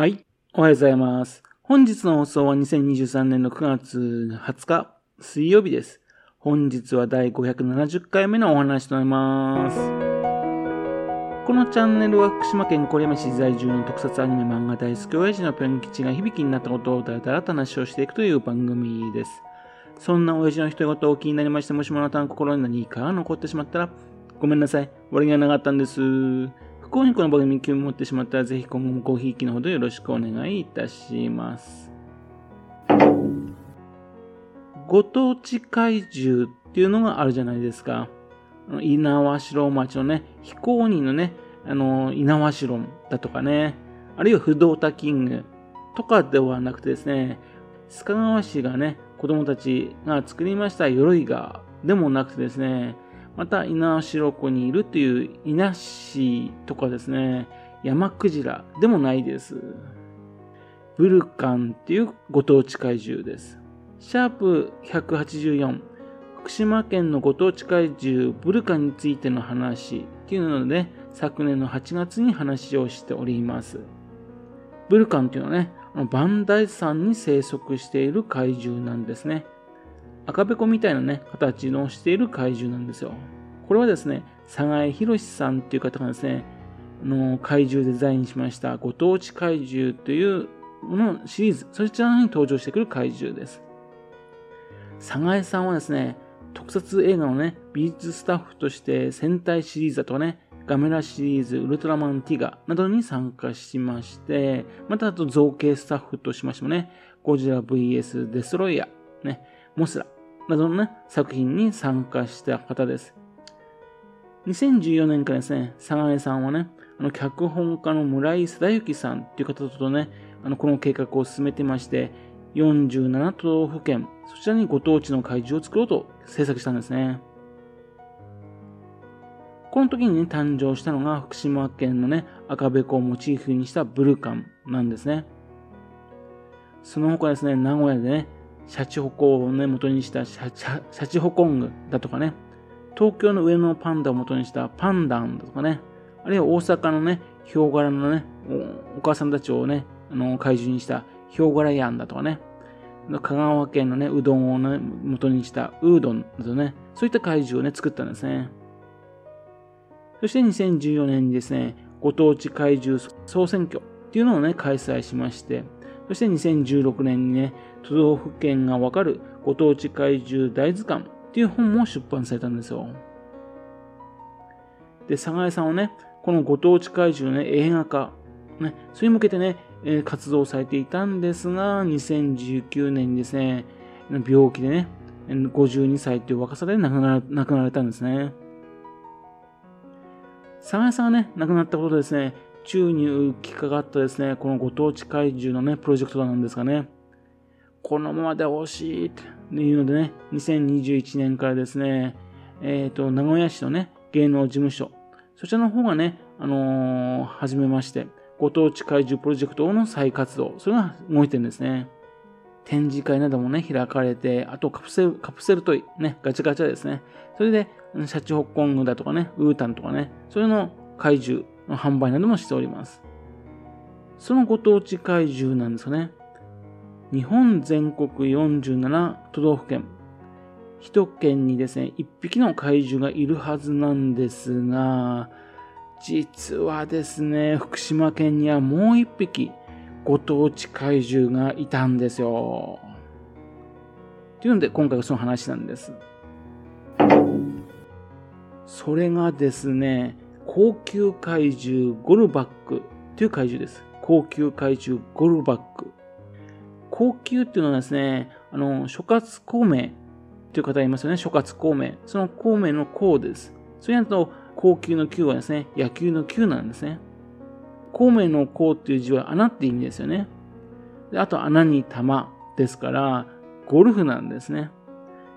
はい。おはようございます。本日の放送は2023年の9月20日水曜日です。本日は第570回目のお話となります。このチャンネルは福島県郡山市在住の特撮アニメ漫画大好き親父のぴょん吉が響きになったことをだらだら話をしていくという番組です。そんな親父の独り言を気になりまして、もしもあなたの心に何かが残ってしまったら、ごめんなさい。悪気がなかったんです。不幸にこの番組に興味を持ってしまったら、ぜひ今後もごひいきのほどよろしくお願いいたします。ご当地怪獣っていうのがあるじゃないですか。あの猪苗代町のね、非公認のね、あの、猪苗代だとかね、あるいは不動タキングとかではなくてですね、須賀川市がね、子供たちが作りました鎧がでもなくてですね、また猪苗代湖にいるという稲市とかですね、山クジラでもないです。ブルカンっていうご当地怪獣です。シャープ184、福島県のご当地怪獣ブルカンについての話っていうので、昨年の8月に話をしております。ブルカンっていうのはね、バンダイ山に生息している怪獣なんですね。赤べこみたいなね、形のしている怪獣なんですよ。これはですね、佐賀江博さんっていう方がですね、の怪獣デザインしましたご当地怪獣というのシリーズ、そちらに登場してくる怪獣です。佐賀江さんはですね、特撮映画のね、美術スタッフとして戦隊シリーズだとかね、ガメラシリーズ、ウルトラマンティガなどに参加しまして、またあと造形スタッフとしましてもね、ゴジラ VS デストロイヤー、ね、モスラなどのね、作品に参加した方です。2014年からですね、佐賀江さんはね、あの脚本家の村井貞之さんという方とね、あのこの計画を進めてまして、47都道府県、そちらにご当地の怪獣を作ろうと制作したんですね。この時にね、誕生したのが福島県のね、赤べこをモチーフにしたブルカンなんですね。その他ですね、名古屋でね、シャチホコをね、元にしたシャシャチホコングだとかね、東京の上野のパンダを元にしたパンダンだとかね、あるいは大阪のね、ヒョウ柄のね、おお母さんたちをね、あの怪獣にしたヒョウ柄ヤンだとかね、香川県のね、うどんをね、元にしたウードンなどね、そういった怪獣をね、作ったんですね。そして2014年にですね、ご当地怪獣総選挙っていうのをね、開催しまして、そして2016年にね、都道府県がわかるご当地怪獣大図鑑っていう本も出版されたんですよ。で、佐賀江さんはね、このご当地怪獣の、ね、映画化、ね、それに向けてね、え活動されていたんですが、2019年にですね、病気でね、52歳という若さで亡くな亡くなられたんですね。佐賀江さんがね、亡くなったことですね、宙に浮きかかったですね、このご当地怪獣のね、プロジェクトなんですかね。このままで欲しいっていうのでね、2021年からですね、えっ、と、名古屋市のね、芸能事務所、そちらの方がね、あのー始めまして、ご当地怪獣プロジェクトの再活動、それが動いてるんですね。展示会などもね、開かれて、あとカプセル、カプセルトイ、ね、ガチャガチャですね。それで、シャチホッコングだとかね、ウータンとかね、それの怪獣販売などもしております。そのご当地怪獣なんですかね。日本全国47都道府県、一県にですね、一匹の怪獣がいるはずなんですが、実はですね、福島県にはもう一匹、ご当地怪獣がいたんですよ。というので、今回はその話なんです。それがですね、高級怪獣ゴルバックという怪獣です。高級怪獣ゴルバック。高級っていうのはですね、あの、諸葛孔明という方がいますよね。諸葛孔明。その孔明の孔です。それやると、高級の級はですね、野球の球なんですね。孔明の孔っていう字は穴って意味ですよね。であと穴に玉ですから、ゴルフなんですね。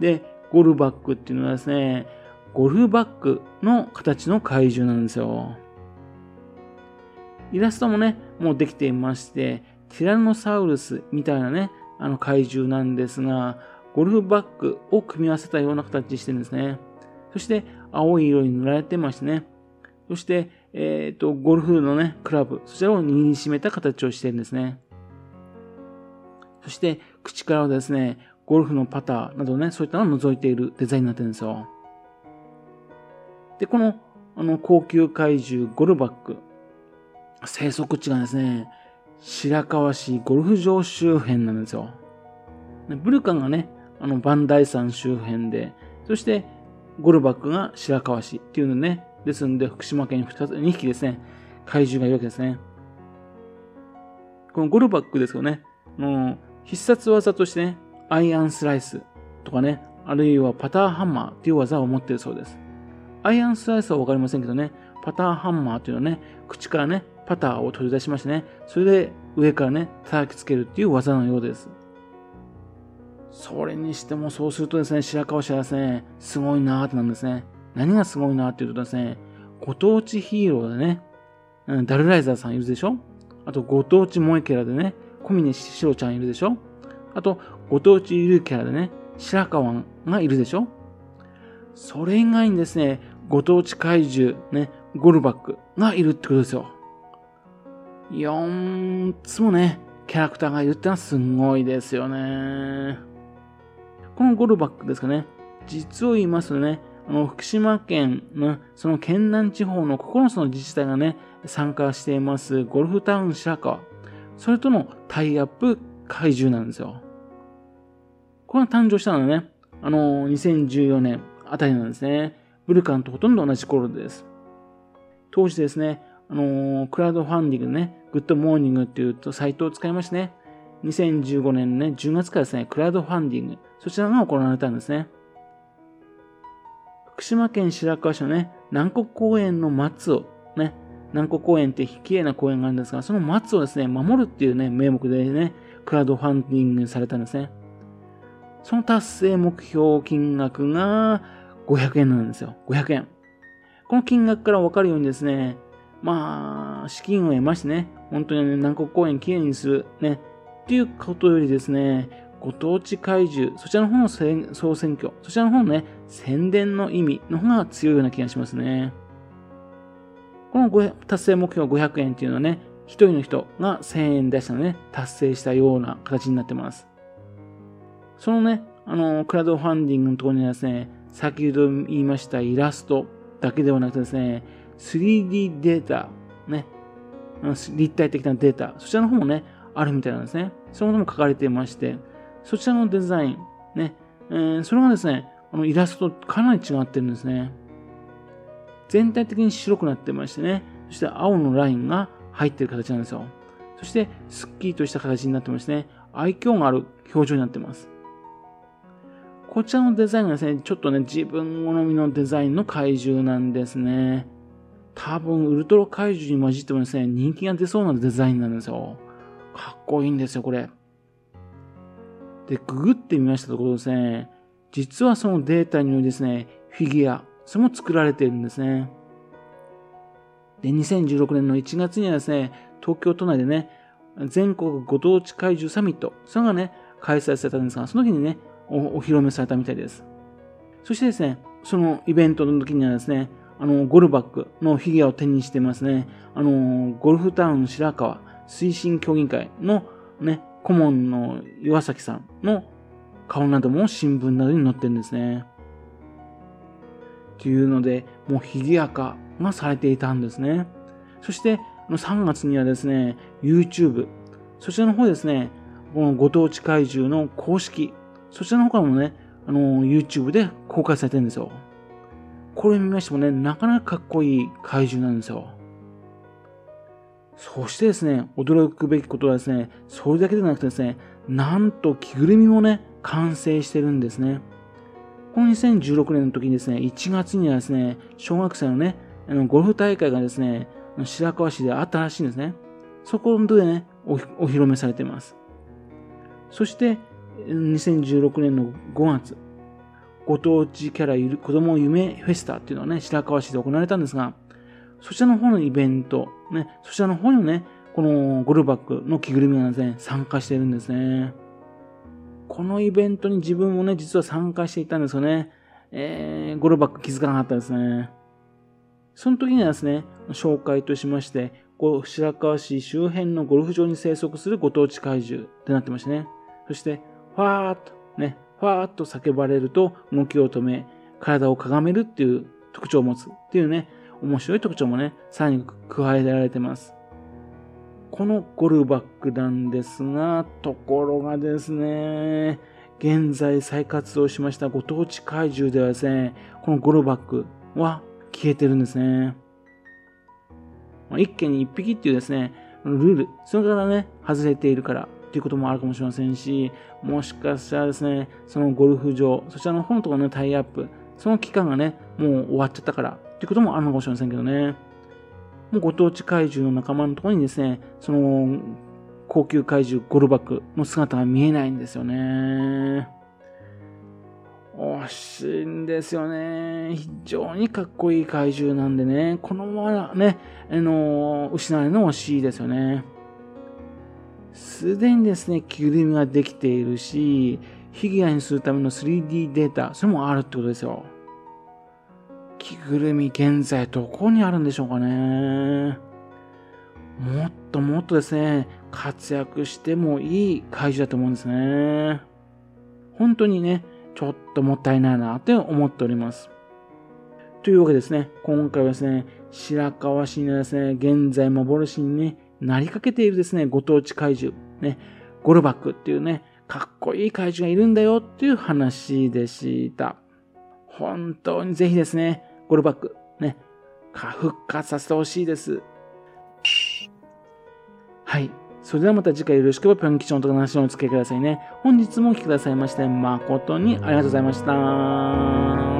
で、ゴルバックっていうのはですね、ゴルフバックの形の怪獣なんですよ。イラストもね、もうできていまして、ティラノサウルスみたいなね、あの怪獣なんですが、ゴルフバックを組み合わせたような形してるんですね。そして、青い色に塗られてましてね。そして、えっ、ー、と、ゴルフのね、クラブ、そちらを握りしめた形をしてるんですね。そして、口からはですね、ゴルフのパターなどね、そういったのを除いているデザインになってるんですよ。で、この、あの、高級怪獣ゴルバック、生息地がですね、白河市ゴルフ場周辺なんですよ。ブルカンがね、あの、バンダイ山周辺で、そして、ゴルバックが白河市っていうのね、ですんで、福島県に 2, つ2匹ですね、怪獣がいるわけですね。このゴルバックですよね、の必殺技としてね、アイアンスライスとかね、あるいはパターハンマーっていう技を持ってるそうです。アイアンスライスはわかりませんけどね、パターハンマーというのはね、口からね、パターを取り出しましてね、それで上からね、叩きつけるっていう技のようです。それにしてもそうするとですね、白川市はですね、すごいなーってなんですね。何がすごいなっていうとですね、ご当地ヒーローでね、うん、ダルライザーさんいるでしょ？あと、ご当地萌えキャラでね、小峰しろちゃんいるでしょ？あと、ご当地ゆるキャラでね、白川がいるでしょ？それ以外にですね、ご当地怪獣、ね、ゴルバックがいるってことですよ。4つもね、キャラクターがいるってのはすごいですよね。このゴルバックですかね、実を言いますとね、あの福島県のその県南地方の9つの自治体がね、参加していますゴルフタウン白河、それとのタイアップ怪獣なんですよ。これが誕生したのはね、あの、2014年あたりなんですね。ブルカンとほとんど同じ頃です。当時ですね、あのクラウドファンディングね、グッドモーニングっていうとサイトを使いましてね、2015年ね、10月からですね、クラウドファンディング、そちらが行われたんですね。福島県白河市のね、南国公園の松を、ね、南国公園って綺麗な公園があるんですが、その松をですね、守るっていうね、名目でね、クラウドファンディングされたんですね。その達成目標金額が500円なんですよ。500円。この金額からわかるようにですね、まあ、資金を得ましてね、本当に、ね、南国公園きれいにする、ね、っていうことよりですね、ご当地怪獣、そちらの方の総選挙、そちらの方のね、宣伝の意味の方が強いような気がしますね。この達成目標500円っていうのはね、一人の人が1000円出したのね、達成したような形になってます。そのね、あの、クラウドファンディングのところにはですね、先ほど言いましたイラストだけではなくてですね、3D データ、ね、立体的なデータ、そちらの方もね、あるみたいなんですね。そのものも書かれていまして、そちらのデザイン、ね、えー、それがですね、あのイラストとかなり違ってるんですね。全体的に白くなってましてね、そして青のラインが入ってる形なんですよ。そして、スッキリとした形になってましてね、愛嬌がある表情になってます。こちらのデザインがですね、ちょっとね、自分好みのデザインの怪獣なんですね。多分、ウルトラ怪獣に混じってもですね、人気が出そうなデザインなんですよ。かっこいいんですよ、これ。で、ググってみましたところですね、実はそのデータによりですね、フィギュア、それも作られているんですね。で、2016年の1月にはですね、東京都内でね、全国ご当地怪獣サミット、それがね、開催されたんですが、その時にね、お披露目されたみたいです。そしてですね、そのイベントの時にはですね、あの、ゴルバックのフィギュアを手にしてますね、あの、ゴルフタウン白川推進協議会のね、顧問の岩崎さんの顔なども新聞などに載ってるんですね。というので、もう賑やかがされていたんですね。そして、3月にはですね、YouTube、そちらの方ですね、このご当地怪獣の公式そちらの方もね、あの、YouTube で公開されてるんですよ。これ見ましてもね、なかなかかっこいい怪獣なんですよ。そしてですね、驚くべきことはですね、それだけでなくてですね、なんと着ぐるみもね、完成してるんですね。この2016年の時にですね、1月にはですね、小学生のね、あのゴルフ大会がですね、白河市であったらしいんですね。そこでね、おお披露目されています。そして、2016年の5月、ご当地キャラ子供夢フェスタっていうのはね、白河市で行われたんですが、そちらの方のイベント、ね、そちらの方にもね、このゴルバックの着ぐるみがね、参加してるんですね。このイベントに自分もね、実は参加していたんですよね。えー、ゴルバック気づかなかったですね。その時にはですね、紹介としまして、白河市周辺のゴルフ場に生息するご当地怪獣ってなってましたね。そして、ファーっとね、ファーっと叫ばれると動きを止め、体をかがめるっていう特徴を持つっていうね、面白い特徴もね、さらに加えられてます。このゴルバックなんですが、ところがですね、現在再活動しましたご当地怪獣ではですね、このゴルバックは消えてるんですね。一家に一匹っていうですね、ルール、それからね、外れているからっていうこともあるかもしれませんし、もしかしたらですね、そのゴルフ場、そちらの方のところのタイアップ、その期間がね、もう終わっちゃったからっていうこともあるのかもしれませんけどね。もうご当地怪獣の仲間のところにですね、その高級怪獣ゴルバクの姿が見えないんですよね。惜しいんですよね。非常にかっこいい怪獣なんでね、このままね、あの、失われの惜しいですよね。すでにですね、着ぐるみができているし、フィギュアにするための 3D データ、それもあるってことですよ。着ぐるみ現在どこにあるんでしょうかね。もっともっとですね、活躍してもいい怪獣だと思うんですね。本当にね、ちょっともったいないなって思っております。というわけですね、今回はですね、白河市のですね、現在幻にね、なりかけているですね、ご当地怪獣、ね、ゴルバックっていうね、かっこいい怪獣がいるんだよっていう話でした。本当にぜひですね、ゴルバック、ね、復活させてほしいです。はい。それではまた次回よろしくぴょん吉祥との話をお付けくださいね。本日もお聴きくださいまして誠にありがとうございました。